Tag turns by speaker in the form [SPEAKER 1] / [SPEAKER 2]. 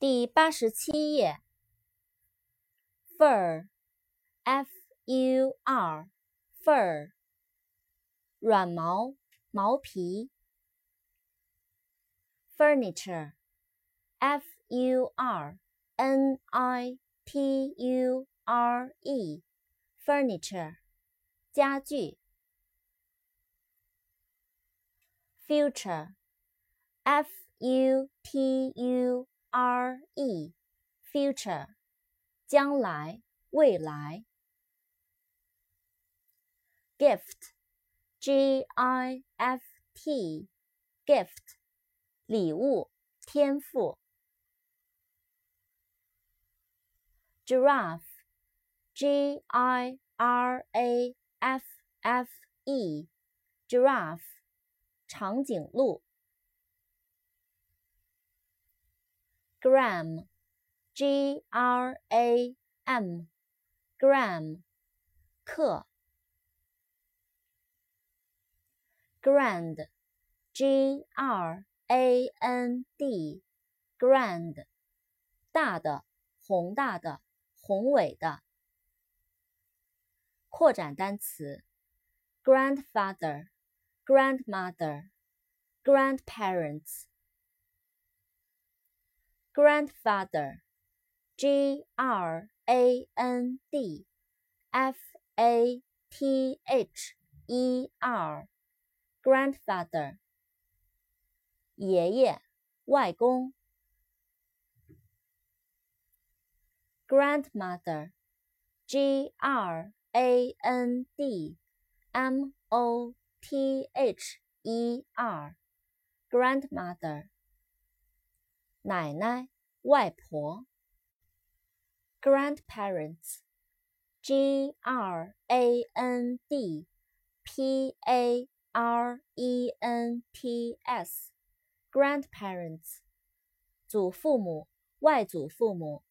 [SPEAKER 1] 第八十七页，fur，f-u-r，fur，软毛，毛皮。furniture，f-u-r-n-i-t-u-r-e，furniture，家具。future，f u t u。R e,。R e future 将来未来 gift g i f t gift 礼物天赋 giraffe g i r a f f e giraffe 长颈鹿 gram, g r a m, gram, 克。grand, g r a n d, grand, 大的，宏大的，宏伟的。扩展单词：grandfather, grandmother, grandparents。 grandfather, g r a n d f a t h e r, grandfather, 爷爷、外公。grandmother, g r a n d m o t h e r, grandmother. 奶奶、外婆，grandparents，g r a n d p a r e n t s，grandparents，祖父母、外祖父母。